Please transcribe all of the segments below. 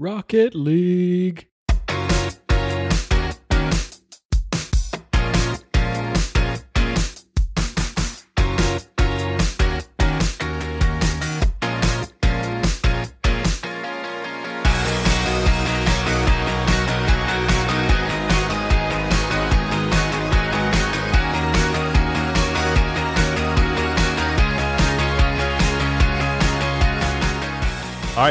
Rocket League.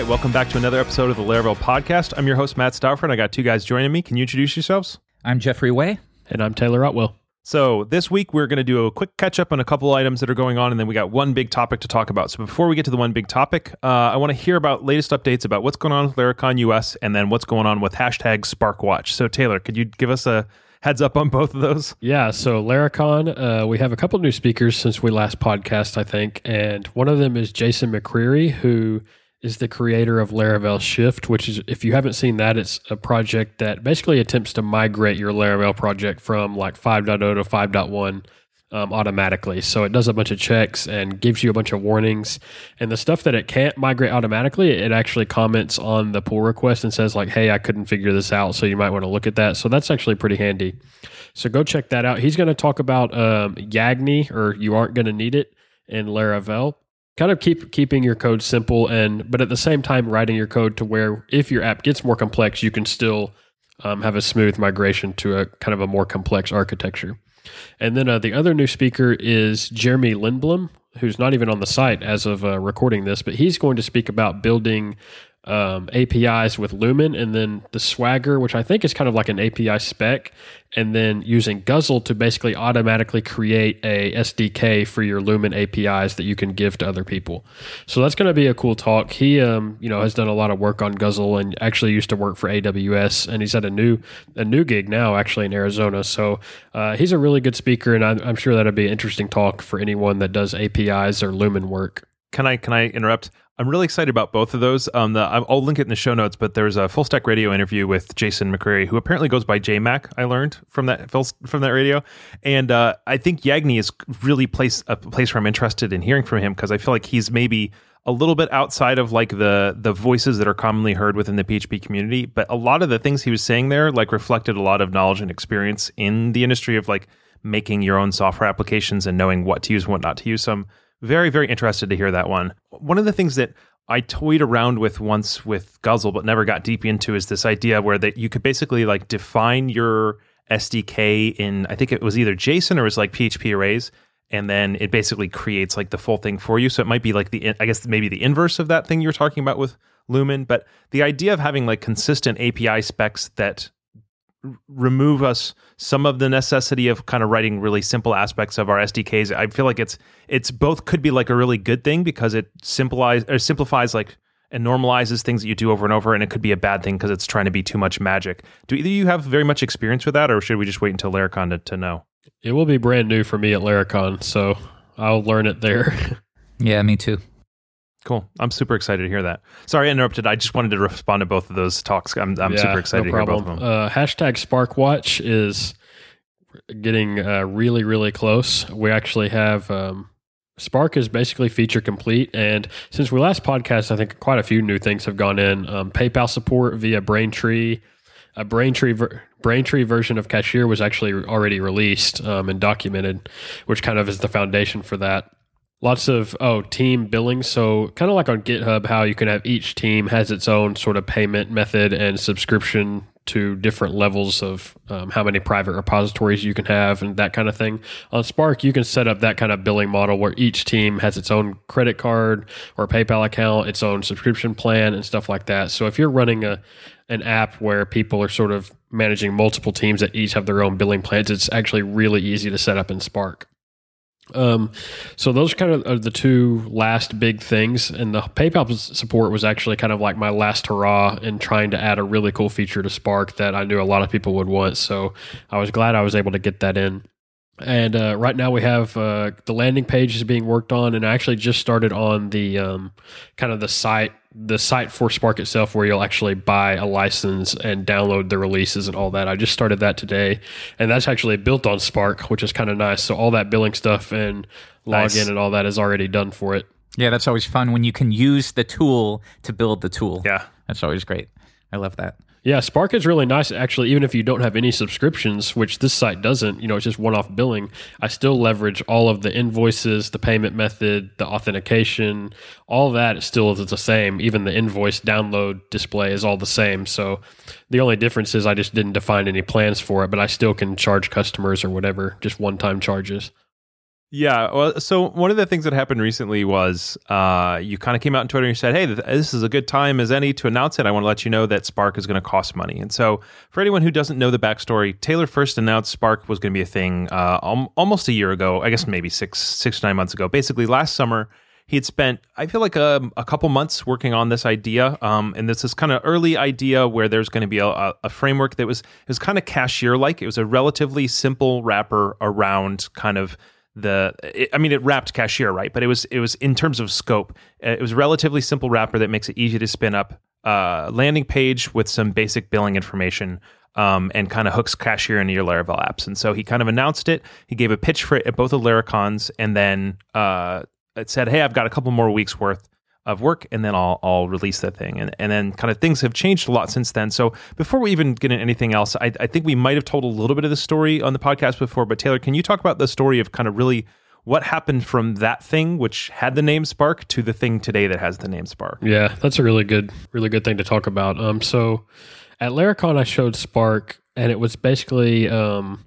Welcome back to another episode of the Laravel podcast. I'm your host, Matt Stauffer, I got two guys joining me. Can you introduce yourselves? I'm Jeffrey Way. And I'm Taylor Otwell. So, this week we're going to do a quick catch up on a couple items that are going on, and then we got one big topic to talk about. So, before we get to the one big topic, uh, I want to hear about latest updates about what's going on with Laracon US and then what's going on with hashtag SparkWatch. So, Taylor, could you give us a heads up on both of those? Yeah, so Laracon, uh, we have a couple new speakers since we last podcast, I think, and one of them is Jason McCreary, who is the creator of Laravel Shift, which is, if you haven't seen that, it's a project that basically attempts to migrate your Laravel project from like 5.0 to 5.1 um, automatically. So it does a bunch of checks and gives you a bunch of warnings. And the stuff that it can't migrate automatically, it actually comments on the pull request and says, like, hey, I couldn't figure this out. So you might want to look at that. So that's actually pretty handy. So go check that out. He's going to talk about um, Yagni, or you aren't going to need it in Laravel kind of keep keeping your code simple and but at the same time writing your code to where if your app gets more complex you can still um, have a smooth migration to a kind of a more complex architecture. And then uh, the other new speaker is jeremy lindblom who's not even on the site as of uh, recording this but he's going to speak about building um, APIs with Lumen, and then the Swagger, which I think is kind of like an API spec, and then using Guzzle to basically automatically create a SDK for your Lumen APIs that you can give to other people. So that's going to be a cool talk. He, um, you know, has done a lot of work on Guzzle and actually used to work for AWS, and he's at a new a new gig now, actually in Arizona. So uh, he's a really good speaker, and I'm, I'm sure that'll be an interesting talk for anyone that does APIs or Lumen work. Can I can I interrupt? I'm really excited about both of those. Um, the, I'll link it in the show notes, but there's a full stack radio interview with Jason McCreary, who apparently goes by JMac. I learned from that from that radio, and uh, I think Yagni is really place a place where I'm interested in hearing from him because I feel like he's maybe a little bit outside of like the the voices that are commonly heard within the PHP community, but a lot of the things he was saying there like reflected a lot of knowledge and experience in the industry of like making your own software applications and knowing what to use and what not to use. Some very, very interested to hear that one. One of the things that I toyed around with once with Guzzle, but never got deep into is this idea where that you could basically like define your SDK in I think it was either JSON or it was like PHP arrays, and then it basically creates like the full thing for you. So it might be like the I guess maybe the inverse of that thing you're talking about with Lumen, but the idea of having like consistent API specs that remove us some of the necessity of kind of writing really simple aspects of our SDKs. I feel like it's it's both could be like a really good thing because it simplifies or simplifies like and normalizes things that you do over and over, and it could be a bad thing because it's trying to be too much magic. Do either you have very much experience with that, or should we just wait until Laracon to, to know? It will be brand new for me at Laracon, so I'll learn it there. yeah, me too. Cool. I'm super excited to hear that. Sorry I interrupted. I just wanted to respond to both of those talks. I'm, I'm yeah, super excited no to hear both of them. Uh, hashtag SparkWatch is getting uh, really, really close. We actually have um, Spark is basically feature complete. And since we last podcast, I think quite a few new things have gone in. Um, PayPal support via Braintree. A Braintree ver- Braintree version of Cashier was actually already released um, and documented, which kind of is the foundation for that lots of oh team billing. So kind of like on github how you can have each team has its own sort of payment method and subscription to different levels of um, how many private repositories you can have and that kind of thing. On spark you can set up that kind of billing model where each team has its own credit card or paypal account its own subscription plan and stuff like that. So if you're running a an app where people are sort of managing multiple teams that each have their own billing plans it's actually really easy to set up in spark um, so those are kind of are the two last big things, and the PayPal support was actually kind of like my last hurrah in trying to add a really cool feature to Spark that I knew a lot of people would want. So I was glad I was able to get that in. And uh, right now we have uh, the landing page is being worked on, and I actually just started on the um, kind of the site, the site for Spark itself, where you'll actually buy a license and download the releases and all that. I just started that today, and that's actually built on Spark, which is kind of nice. So all that billing stuff and login nice. and all that is already done for it. Yeah, that's always fun when you can use the tool to build the tool. Yeah, that's always great. I love that. Yeah, Spark is really nice. Actually, even if you don't have any subscriptions, which this site doesn't, you know, it's just one off billing, I still leverage all of the invoices, the payment method, the authentication, all that is still the same. Even the invoice download display is all the same. So the only difference is I just didn't define any plans for it, but I still can charge customers or whatever, just one time charges. Yeah. Well, so one of the things that happened recently was uh, you kind of came out on Twitter and you said, "Hey, th- this is a good time as any to announce it. I want to let you know that Spark is going to cost money." And so, for anyone who doesn't know the backstory, Taylor first announced Spark was going to be a thing uh, al- almost a year ago. I guess maybe six, six to nine months ago. Basically, last summer. He had spent, I feel like, a, um, a couple months working on this idea, um, and this is kind of early idea where there's going to be a, a framework that was was kind of cashier like. It was a relatively simple wrapper around kind of the it, i mean it wrapped cashier right? But it was it was in terms of scope uh, it was a relatively simple wrapper that makes it easy to spin up a landing page with some basic billing information um, and kind of hooks cashier into your laravel apps. And so he kind of announced it. He gave a pitch for it at both of laracons and then uh, it said hey i've got a couple more weeks worth of work and then I'll, I'll release that thing. And, and then kind of things have changed a lot since then. So before we even get into anything else, I, I think we might have told a little bit of the story on the podcast before, but Taylor, can you talk about the story of kind of really what happened from that thing which had the name Spark to the thing today that has the name Spark? Yeah, that's a really good, really good thing to talk about. Um, so at Laracon, I showed Spark, and it was basically um,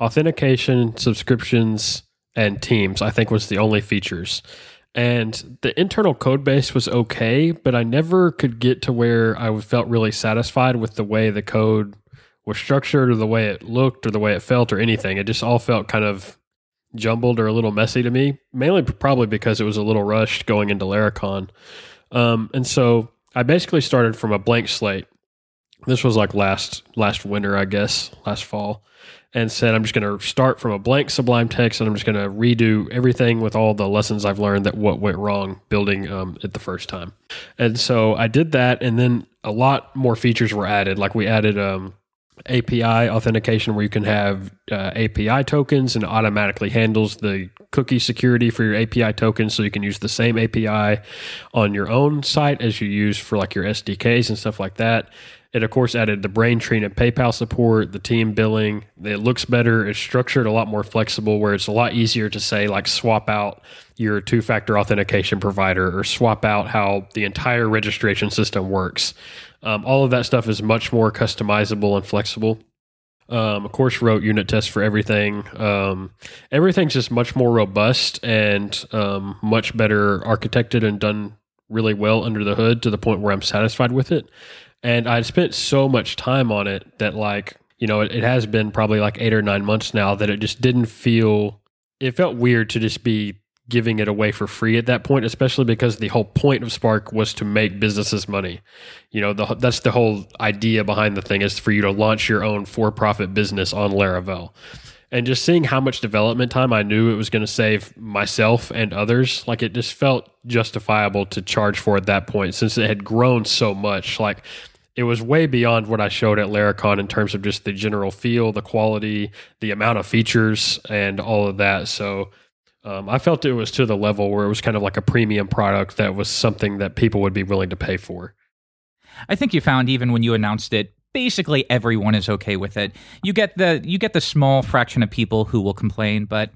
authentication, subscriptions, and teams. I think was the only features and the internal code base was okay, but I never could get to where I felt really satisfied with the way the code was structured or the way it looked or the way it felt or anything. It just all felt kind of jumbled or a little messy to me, mainly probably because it was a little rushed going into Laracon. Um, and so I basically started from a blank slate. This was like last last winter, I guess, last fall and said, I'm just going to start from a blank Sublime text and I'm just going to redo everything with all the lessons I've learned that what went wrong building um, it the first time. And so I did that. And then a lot more features were added. Like we added um, API authentication where you can have uh, API tokens and automatically handles the cookie security for your API tokens. So you can use the same API on your own site as you use for like your SDKs and stuff like that. It of course added the Braintree and PayPal support, the team billing. It looks better. It's structured a lot more flexible, where it's a lot easier to say like swap out your two-factor authentication provider or swap out how the entire registration system works. Um, all of that stuff is much more customizable and flexible. Um, of course, wrote unit tests for everything. Um, everything's just much more robust and um, much better architected and done really well under the hood to the point where I'm satisfied with it. And I'd spent so much time on it that, like, you know, it, it has been probably like eight or nine months now that it just didn't feel, it felt weird to just be giving it away for free at that point, especially because the whole point of Spark was to make businesses money. You know, the, that's the whole idea behind the thing is for you to launch your own for-profit business on Laravel. And just seeing how much development time I knew it was going to save myself and others, like it just felt justifiable to charge for at that point since it had grown so much. Like it was way beyond what I showed at Laracon in terms of just the general feel, the quality, the amount of features, and all of that. So um, I felt it was to the level where it was kind of like a premium product that was something that people would be willing to pay for. I think you found even when you announced it, basically everyone is okay with it. You get the you get the small fraction of people who will complain, but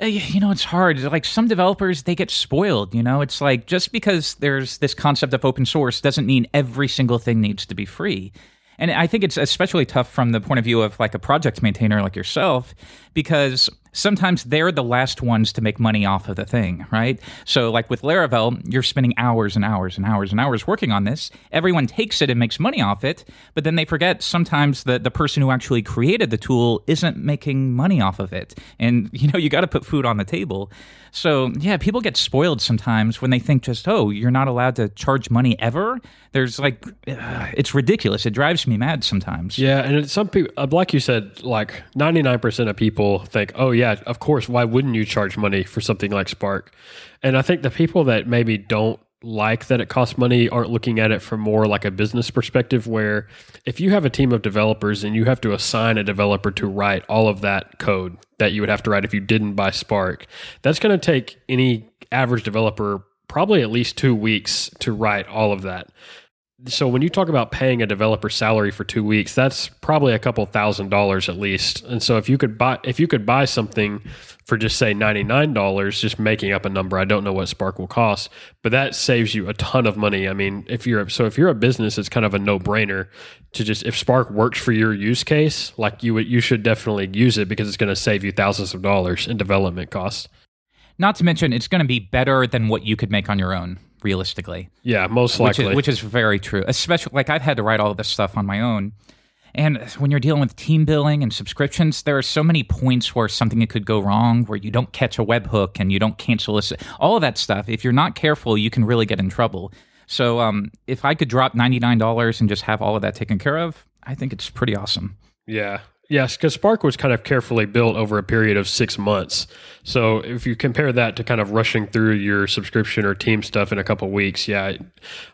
Uh, you know it's hard. Like some developers they get spoiled you know? It's like just because there's this concept of open source doesn't mean every single thing needs to be free. And i think it's especially tough from the point of view of like a project maintainer like yourself because sometimes they're the last ones to make money off of the thing, right? So, like with Laravel, you're spending hours and hours and hours and hours working on this. Everyone takes it and makes money off it, but then they forget sometimes that the person who actually created the tool isn't making money off of it. And, you know, you got to put food on the table. So, yeah, people get spoiled sometimes when they think just, oh, you're not allowed to charge money ever. There's like, it's ridiculous. It drives me mad sometimes. Yeah. And some people, like you said, like 99% of people think, oh, yeah, of course, why wouldn't you charge money for something like Spark? And I think the people that maybe don't like that it costs money aren't looking at it from more like a business perspective where if you have a team of developers and you have to assign a developer to write all of that code that you would have to write if you didn't buy Spark, that's going to take any average developer probably at least 2 weeks to write all of that so when you talk about paying a developer salary for two weeks, that's probably a couple thousand dollars at least. And so if you could buy if you could buy something for just say ninety nine dollars, just making up a number, I don't know what Spark will cost, but that saves you a ton of money. I mean, if you're so if you're a business, it's kind of a no brainer to just if Spark works for your use case, like you would you should definitely use it because it's going to save you thousands of dollars in development costs. Not to mention, it's going to be better than what you could make on your own realistically. Yeah, most which likely. is, which is very true. Especially like I've had to write all of this stuff on my own. And when you're dealing with team billing and subscriptions, there are so many points where something could go wrong, where you don't catch a webhook and you don't cancel a, all of that stuff. If you're not careful, you can really get in trouble. So um, if I could drop ninety nine dollars and just have all of that taken care of, I think it's pretty awesome. Yeah. Yes, because Spark was kind of carefully built over a period of six months. So if you compare that to kind of rushing through your subscription or team stuff in a couple weeks, yeah,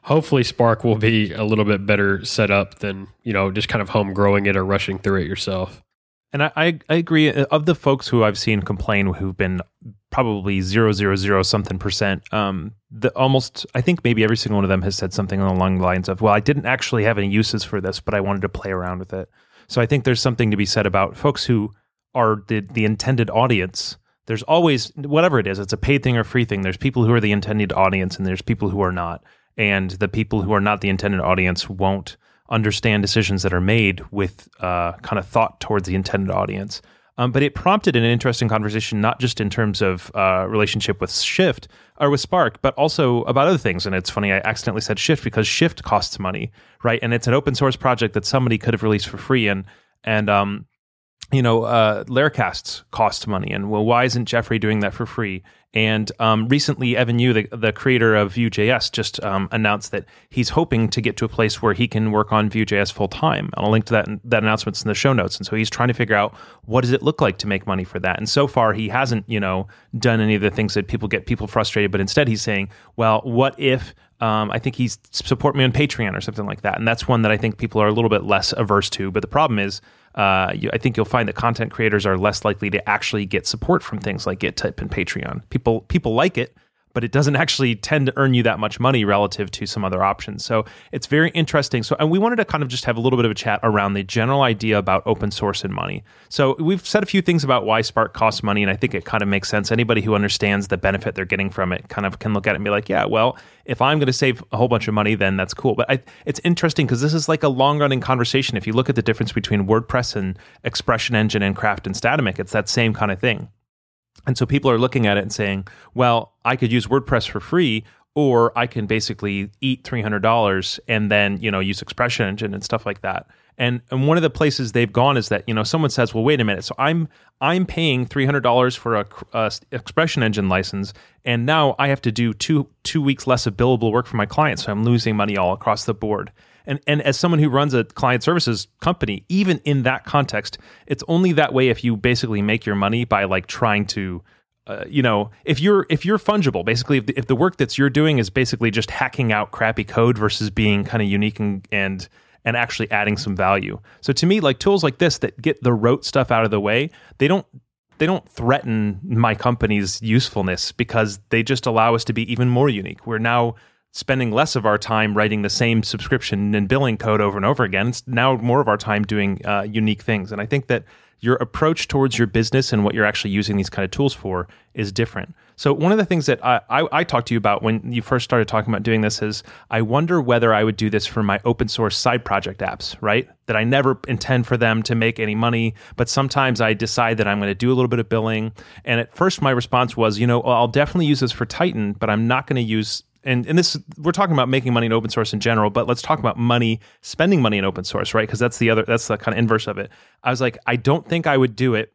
hopefully Spark will be a little bit better set up than you know just kind of home growing it or rushing through it yourself. And I, I, I agree. Uh, of the folks who I've seen complain who've been probably zero zero zero something percent, um, the almost I think maybe every single one of them has said something along the lines of, "Well, I didn't actually have any uses for this, but I wanted to play around with it." So I think there's something to be said about folks who are the the intended audience. There's always whatever it is, it's a paid thing or free thing. There's people who are the intended audience, and there's people who are not. And the people who are not the intended audience won't understand decisions that are made with uh, kind of thought towards the intended audience. Um, but it prompted an interesting conversation, not just in terms of uh, relationship with Shift or with Spark, but also about other things. And it's funny, I accidentally said Shift because Shift costs money, right? And it's an open source project that somebody could have released for free. And and um, you know, uh, Laracasts cost money, and well, why isn't Jeffrey doing that for free? And um, recently, Evan You, the, the creator of Vue.js, just um, announced that he's hoping to get to a place where he can work on Vue.js full time. I'll link to that that announcement's in the show notes. And so he's trying to figure out what does it look like to make money for that. And so far, he hasn't, you know, done any of the things that people get people frustrated. But instead, he's saying, well, what if um, I think he's support me on Patreon or something like that. And that's one that I think people are a little bit less averse to. But the problem is, uh, you, I think you'll find that content creators are less likely to actually get support from things like GitTip and Patreon. People people like it, but it doesn't actually tend to earn you that much money relative to some other options. So it's very interesting. So, and we wanted to kind of just have a little bit of a chat around the general idea about open source and money. So we've said a few things about why Spark costs money, and I think it kind of makes sense. Anybody who understands the benefit they're getting from it kind of can look at it and be like, yeah, well, if I'm going to save a whole bunch of money, then that's cool. But I, it's interesting because this is like a long running conversation. If you look at the difference between WordPress and Expression Engine and Craft and Statamic, it's that same kind of thing. And so people are looking at it and saying, well, I could use WordPress for free or I can basically eat $300 and then, you know, use expression engine and stuff like that. And and one of the places they've gone is that, you know, someone says, "Well, wait a minute. So I'm I'm paying $300 for a, a expression engine license and now I have to do 2 2 weeks less of billable work for my clients. So I'm losing money all across the board." And and as someone who runs a client services company, even in that context, it's only that way if you basically make your money by like trying to uh, you know, if you're if you're fungible, basically, if the, if the work that you're doing is basically just hacking out crappy code versus being kind of unique and and and actually adding some value. So to me, like tools like this that get the rote stuff out of the way, they don't they don't threaten my company's usefulness because they just allow us to be even more unique. We're now spending less of our time writing the same subscription and billing code over and over again. It's now more of our time doing uh, unique things. And I think that your approach towards your business and what you're actually using these kind of tools for is different. So one of the things that I, I, I, talked to you about when you first started talking about doing this is I wonder whether I would do this for my open source side project apps, right? That I never intend for them to make any money, but sometimes I decide that I'm going to do a little bit of billing. And at first my response was, you know, well, I'll definitely use this for Titan, but I'm not going to use and and this we're talking about making money in open source in general, but let's talk about money spending money in open source, right? Because that's the other that's the kind of inverse of it. I was like, I don't think I would do it.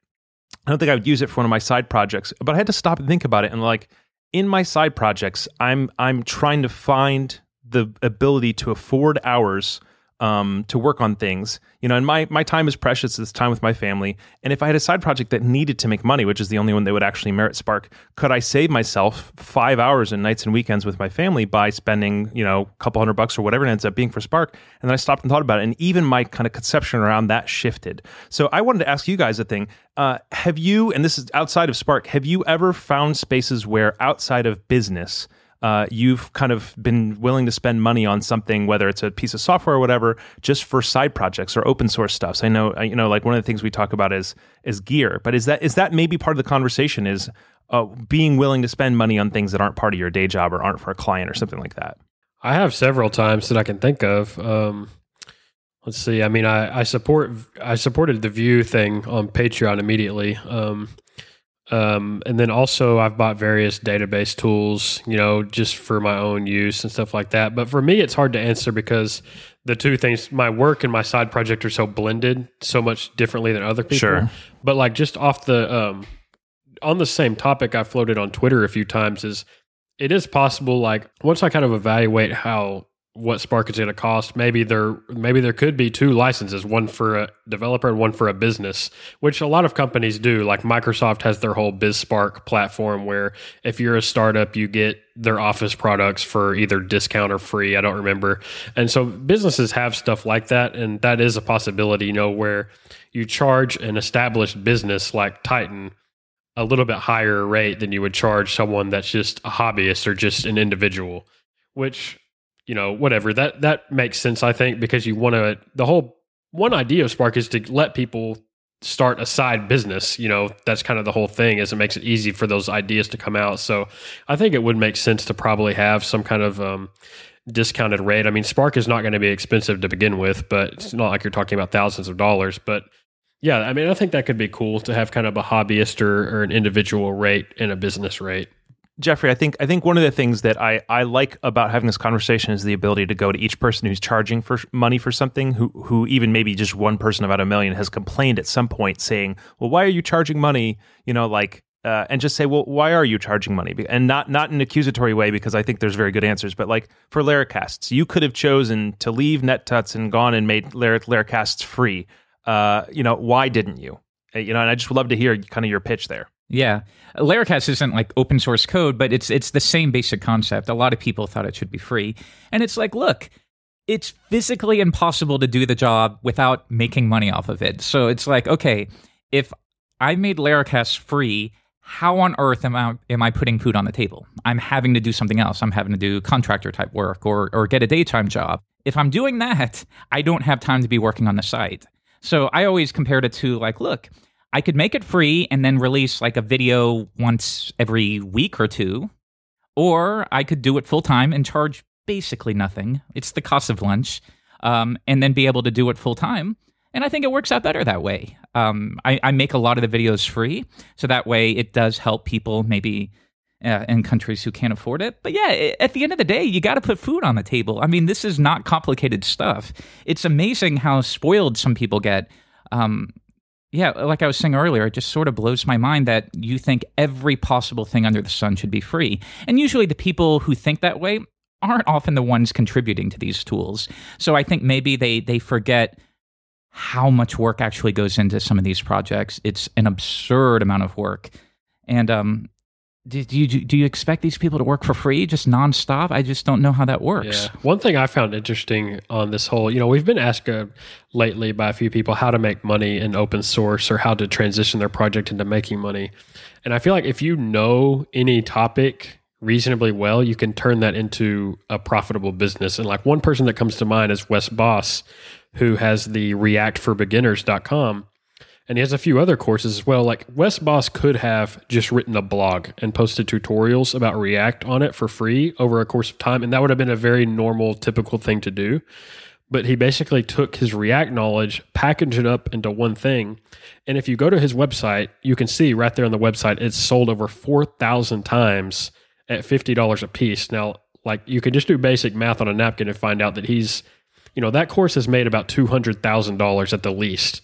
I don't think I would use it for one of my side projects, but I had to stop and think about it. And like in my side projects, I'm I'm trying to find the ability to afford hours um, to work on things. You know, and my my time is precious. It's time with my family. And if I had a side project that needed to make money, which is the only one that would actually merit Spark, could I save myself five hours and nights and weekends with my family by spending you know a couple hundred bucks or whatever it ends up being for Spark? And then I stopped and thought about it, and even my kind of conception around that shifted. So I wanted to ask you guys a thing. Uh, have you, and this is outside of Spark, have you ever found spaces where outside of business uh, you've kind of been willing to spend money on something, whether it's a piece of software or whatever, just for side projects or open source stuff. So I know, you know, like one of the things we talk about is is gear, but is that is that maybe part of the conversation is uh, being willing to spend money on things that aren't part of your day job or aren't for a client or something like that? I have several times that I can think of. Um, let's see. I mean, I, I support I supported the Vue thing on Patreon immediately. Um, um, and then also I've bought various database tools, you know, just for my own use and stuff like that. But for me, it's hard to answer because the two things, my work and my side project, are so blended so much differently than other people. Sure. But like just off the um, on the same topic, I floated on Twitter a few times. Is it is possible like once I kind of evaluate how what Spark is going to cost. Maybe there maybe there could be two licenses, one for a developer and one for a business, which a lot of companies do. Like Microsoft has their whole BizSpark platform where if you're a startup, you get their Office products for either discount or free. I don't remember. And so businesses have stuff like that, and that is a possibility. You know, where you charge an established business like Titan a little bit higher rate than you would charge someone that's just a hobbyist or just an individual, which you know, whatever. That that makes sense, I think, because you want to. The whole one idea of Spark is to let people start a side business. You know, that's kind of the whole thing. Is it makes it easy for those ideas to come out. So I think it would make sense to probably have some kind of um, discounted rate. I mean, Spark is not going to be expensive to begin with, but it's not like you're talking about thousands of dollars. But yeah, I mean, I think that could be cool to have kind of a hobbyist or, or an individual rate and a business rate. Jeffrey, I think I think one of the things that I, I like about having this conversation is the ability to go to each person who's charging for money for something, who who even maybe just one person about a million has complained at some point, saying, "Well, why are you charging money?" You know, like, uh, and just say, "Well, why are you charging money?" And not not in an accusatory way, because I think there's very good answers. But like for Laracasts, you could have chosen to leave NetTuts and gone and made Lar- Laracasts free. Uh, you know, why didn't you? Uh, you know, and I just would love to hear kind of your pitch there. Yeah, Laracast isn't like open source code, but it's it's the same basic concept. A lot of people thought it should be free, and it's like, look, it's physically impossible to do the job without making money off of it. So it's like, okay, if I made Laracast free, how on earth am I am I putting food on the table? I'm having to do something else. I'm having to do contractor type work or or get a daytime job. If I'm doing that, I don't have time to be working on the site. So I always compared it to like, look, I could make it free and then release like a video once every week or two, or I could do it full time and charge basically nothing. It's the cost of lunch, um, and then be able to do it full time. And I think it works out better that way. Um, I, I, make a lot of the videos free, so that way it does help people maybe uh, in countries who can't afford it. But yeah, at the end of the day, you got to put food on the table. I mean, this is not complicated stuff. It's amazing how spoiled some people get. Um, yeah, like I was saying earlier, it just sort of blows my mind that you think every possible thing under the sun should be free. And usually the people who think that way aren't often the ones contributing to these tools. So I think maybe they they forget how much work actually goes into some of these projects. It's an absurd amount of work. And um, do you do you expect these people to work for free just nonstop? I just don't know how that works. Yeah. One thing I found interesting on this whole, you know, we've been asked uh, lately by a few people how to make money in open source or how to transition their project into making money. And I feel like if you know any topic reasonably well, you can turn that into a profitable business. And like one person that comes to mind is Wes Bos, who has the reactforbeginners.com and he has a few other courses as well. Like Wes Bos could have just written a blog and posted tutorials about React on it for free over a course of time, and that would have been a very normal, typical thing to do. But he basically took his React knowledge, packaged it up into one thing. And if you go to his website, you can see right there on the website, it's sold over 4,000 times at $50 a piece. Now, like you can just do basic math on a napkin and find out that he's, you know, that course has made about $200,000 at the least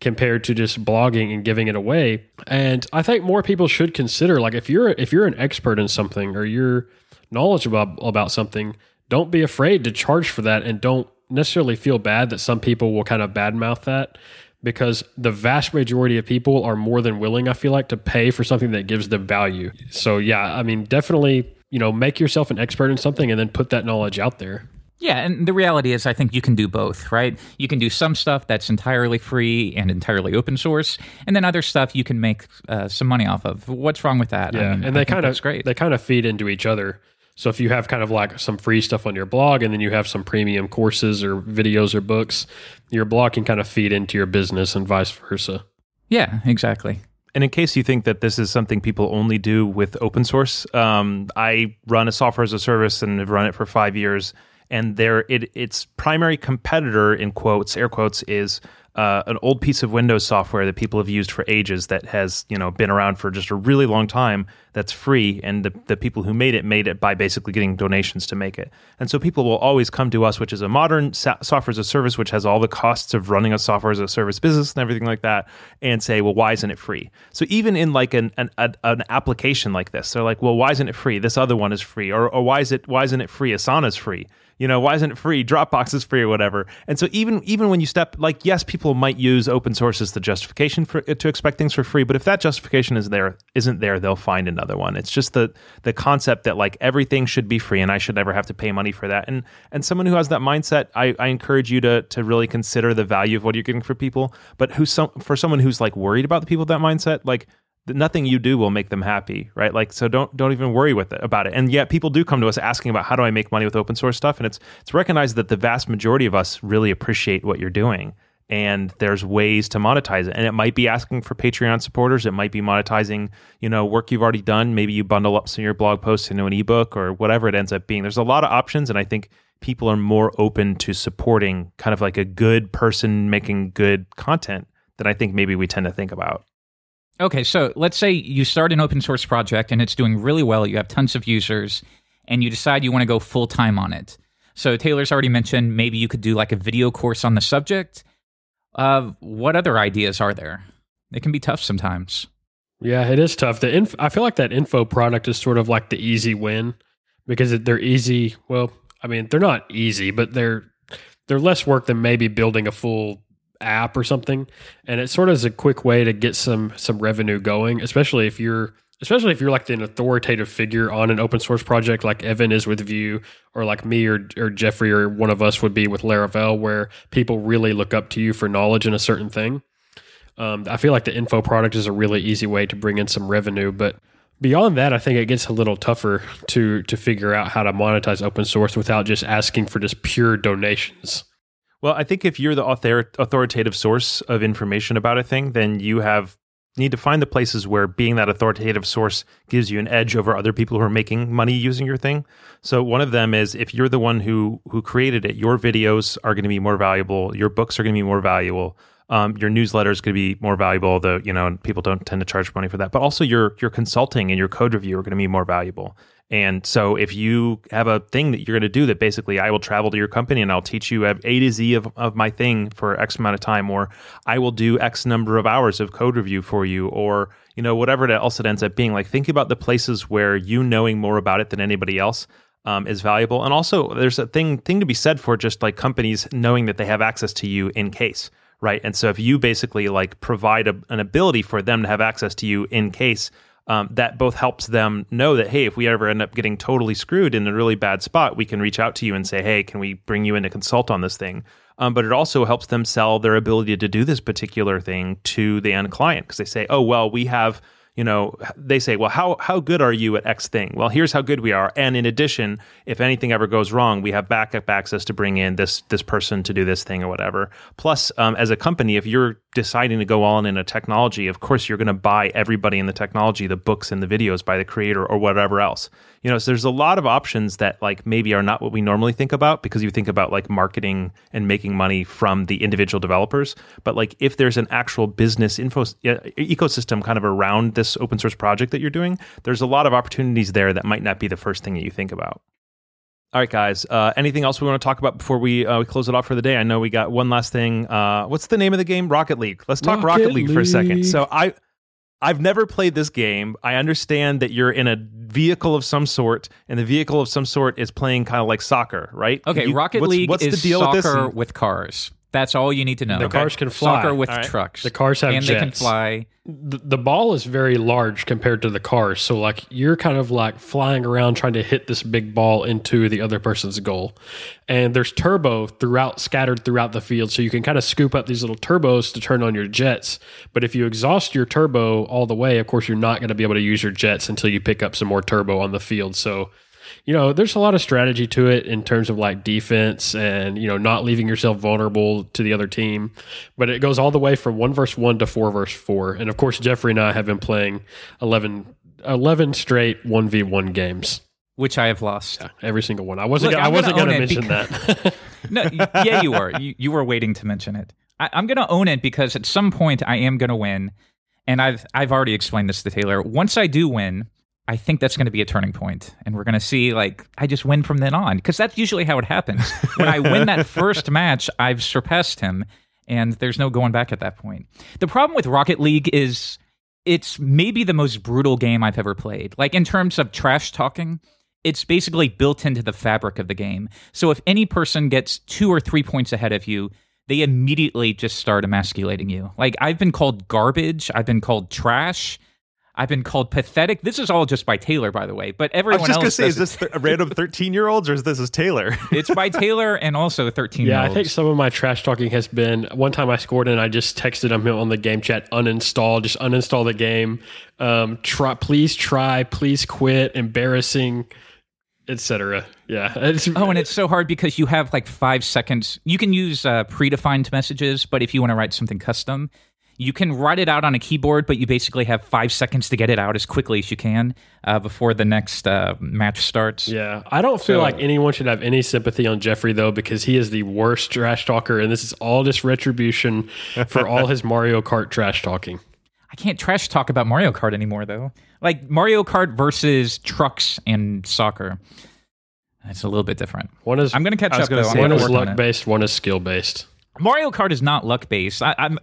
compared to just blogging and giving it away. And I think more people should consider like if you're if you're an expert in something or you're knowledgeable about, about something, don't be afraid to charge for that and don't necessarily feel bad that some people will kind of badmouth that because the vast majority of people are more than willing I feel like to pay for something that gives them value. So yeah, I mean definitely, you know, make yourself an expert in something and then put that knowledge out there. Yeah, and the reality is, I think you can do both, right? You can do some stuff that's entirely free and entirely open source, and then other stuff you can make uh, some money off of. What's wrong with that? Yeah, I mean, and they kind of great. They kind of feed into each other. So if you have kind of like some free stuff on your blog and then you have some premium courses or videos or books, your blog can kind of feed into your business and vice versa. Yeah, exactly. And in case you think that this is something people only do with open source, um, I run a software as a service and have run it for five years. And there, it, its primary competitor, in quotes, air quotes, is uh, an old piece of Windows software that people have used for ages that has you know been around for just a really long time that's free. And the, the people who made it made it by basically getting donations to make it. And so people will always come to us which is a modern sa- software as a service which has all the costs of running a software as a service business and everything like that and say well why isn't it free? So even in like an an, an application like this they're like well why isn't it free? This other one is free. Or, or why is it why isn't it free? Asana's free you know, why isn't it free? Dropbox is free or whatever. And so even even when you step like yes, people might use open source as the justification for uh, to expect things for free, but if that justification is there isn't there, they'll find another one. It's just the the concept that like everything should be free and I should never have to pay money for that. And and someone who has that mindset, I, I encourage you to to really consider the value of what you're getting for people. But who's some for someone who's like worried about the people with that mindset, like nothing you do will make them happy, right? Like, so don't don't even worry with it about it. And yet, people do come to us asking about how do I make money with open source stuff, and it's it's recognized that the vast majority of us really appreciate what you're doing, and there's ways to monetize it. And it might be asking for Patreon supporters, it might be monetizing, you know, work you've already done. Maybe you bundle up some of your blog posts into an ebook or whatever it ends up being. There's a lot of options, and I think people are more open to supporting kind of like a good person making good content than I think maybe we tend to think about. Okay, so let's say you start an open source project and it's doing really well. You have tons of users, and you decide you want to go full time on it. So Taylor's already mentioned maybe you could do like a video course on the subject. Uh, what other ideas are there? It can be tough sometimes. Yeah, it is tough. The inf- I feel like that info product is sort of like the easy win because they're easy. Well, I mean, they're not easy, but they're they're less work than maybe building a full app or something and it sort of is a quick way to get some some revenue going especially if you're especially if you're like an authoritative figure on an open source project like evan is with vue or like me or, or jeffrey or one of us would be with laravel where people really look up to you for knowledge in a certain thing. Um, i feel like the info product is a really easy way to bring in some revenue but beyond that i think it gets a little tougher to to figure out how to monetize open source without just asking for just pure donations well, I think if you're the author- authoritative source of information about a thing, then you have need to find the places where being that authoritative source gives you an edge over other people who are making money using your thing. So one of them is if you're the one who who created it, your videos are going to be more valuable, your books are going to be more valuable. Um, your newsletter is going to be more valuable, though you know people don't tend to charge money for that. But also your your consulting and your code review are going to be more valuable. And so if you have a thing that you're going to do that basically I will travel to your company and I'll teach you A to Z of, of my thing for X amount of time, or I will do X number of hours of code review for you, or you know, whatever else it ends up being. Like think about the places where you knowing more about it than anybody else um, is valuable. And also there's a thing thing to be said for just like companies knowing that they have access to you in case right? And so if you basically like provide a, an ability for them to have access to you in case um, that both helps them know that hey, if we ever end up getting totally screwed in a really bad spot, we can reach out to you and say, hey, can we bring you in to consult on this thing? Um, but it also helps them sell their ability to do this particular thing to the end client because they say, oh well, we have you know, they say, well, how, how good are you at X thing? Well, here's how good we are. And in addition, if anything ever goes wrong, we have backup access to bring in this, this person to do this thing or whatever. Plus, um, as a company, if you're deciding to go on in a technology, of course, you're going to buy everybody in the technology, the books and the videos by the creator or whatever else. You know, so there's a lot of options that like maybe are not what we normally think about because you think about like marketing and making money from the individual developers. But like if there's an actual business info ecosystem kind of around this this open source project that you're doing, there's a lot of opportunities there that might not be the first thing that you think about. All right, guys. Uh, anything else we want to talk about before we uh, we close it off for the day? I know we got one last thing. Uh, what's the name of the game? Rocket League. Let's talk Rocket, Rocket League, League for a second. So I I've never played this game. I understand that you're in a vehicle of some sort, and the vehicle of some sort is playing kind of like soccer, right? Okay, you, Rocket what's, League what's is the deal soccer with, with cars. That's all you need to know. The okay. cars can fly. Soccer with right. trucks. The cars have jets. and jets. they can fly. The, the ball is very large compared to the cars, so like you're kind of like flying around trying to hit this big ball into the other person's goal. And there's turbo throughout, scattered throughout the field, so you can kind of scoop up these little turbos to turn on your jets. But if you exhaust your turbo all the way, of course, you're not going to be able to use your jets until you pick up some more turbo on the field. So you know, there's a lot of strategy to it in terms of like defense and, you know, not leaving yourself vulnerable to the other team. But it goes all the way from one verse one to four verse four. And of course, Jeffrey and I have been playing 11, 11 straight 1v1 games. Which I have lost. Yeah, every single one. I wasn't. Look, I I'm wasn't gonna going to mention that. No, yeah, you were. You, you were waiting to mention it. I, I'm going to own it because at some point I am going to win, and I've I've already explained this to Taylor. Once I do win, I think that's going to be a turning point, and we're going to see like I just win from then on because that's usually how it happens. when I win that first match, I've surpassed him, and there's no going back at that point. The problem with Rocket League is it's maybe the most brutal game I've ever played. Like in terms of trash talking, it's basically built into the fabric of the game. So if any person gets two or three points ahead of you, they immediately just start emasculating you. Like I've been called garbage, I've been called trash, I've been called pathetic. This is all just by Taylor, by the way. But I everyone was just gonna else say, is this th- a random thirteen year olds or is this is Taylor? it's by Taylor and also thirteen. yeah, I think some of my trash talking has been one time I scored and I just texted him on the game chat, uninstall, just uninstall the game. Um, try, please try, please quit, embarrassing, etc. Yeah, it's, Oh, and it's so hard because you have like five seconds. You can use uh, predefined messages, but if you want to write something custom, you can write it out on a keyboard, but you basically have five seconds to get it out as quickly as you can uh, before the next uh, match starts. Yeah, I don't feel So- like anyone should have any sympathy on Jeffrey though, because he is the worst trash talker, and this is all just retribution for all his Mario Kart trash talking. I can't trash talk about Mario Kart anymore, though. Like Mario Kart versus trucks and soccer. It's a little bit different. One is I'm going to catch up, though. say, one is work on luck based. one is skill based. Mario Kart is not luck based. I, I'm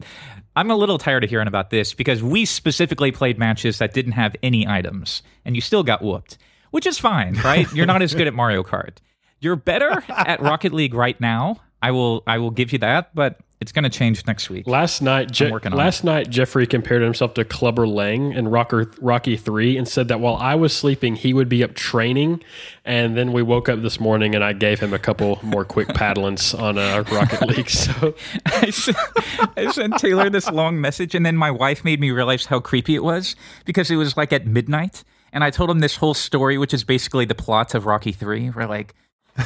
I'm a little tired of hearing about this because we specifically played matches that didn't have any items, and you still got whooped, which is fine, right? You're not as good at Mario Kart. You're better at Rocket League right now. I will I will give you that, but it's going to change next week. Last night, Je- last night Jeffrey compared himself to Clubber Lang in Rocker, Rocky Three, and said that while I was sleeping, he would be up training. And then we woke up this morning, and I gave him a couple more quick paddlings on uh, Rocket League. So I sent, I sent Taylor this long message, and then my wife made me realize how creepy it was because it was like at midnight, and I told him this whole story, which is basically the plot of Rocky Three, where like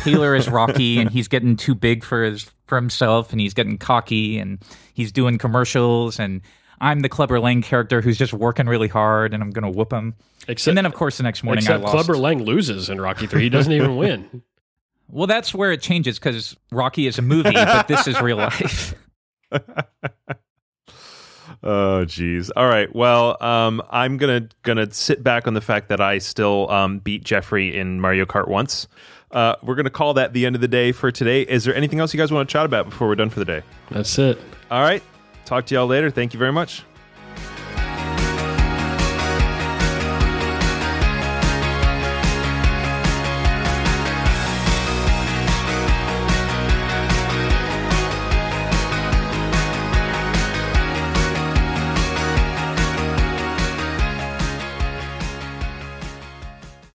Taylor is Rocky and he's getting too big for his for himself, and he's getting cocky, and he's doing commercials, and I'm the Clubber Lang character who's just working really hard, and I'm gonna whoop him. except, and then, of course, the next morning I lost. Clubber Lang loses in Rocky Three. He doesn't even win. well, that's where it changes because Rocky is a movie, but this is real life. Oh, geez. All right. Well, um, I'm gonna gonna sit back on the fact that I still um, beat Jeffrey in Mario Kart once. Uh, we're gonna call that the end of the day for today. Is there anything else you guys want to chat about before we're done for the day? That's it. All right. Talk to y'all later. Thank you very much.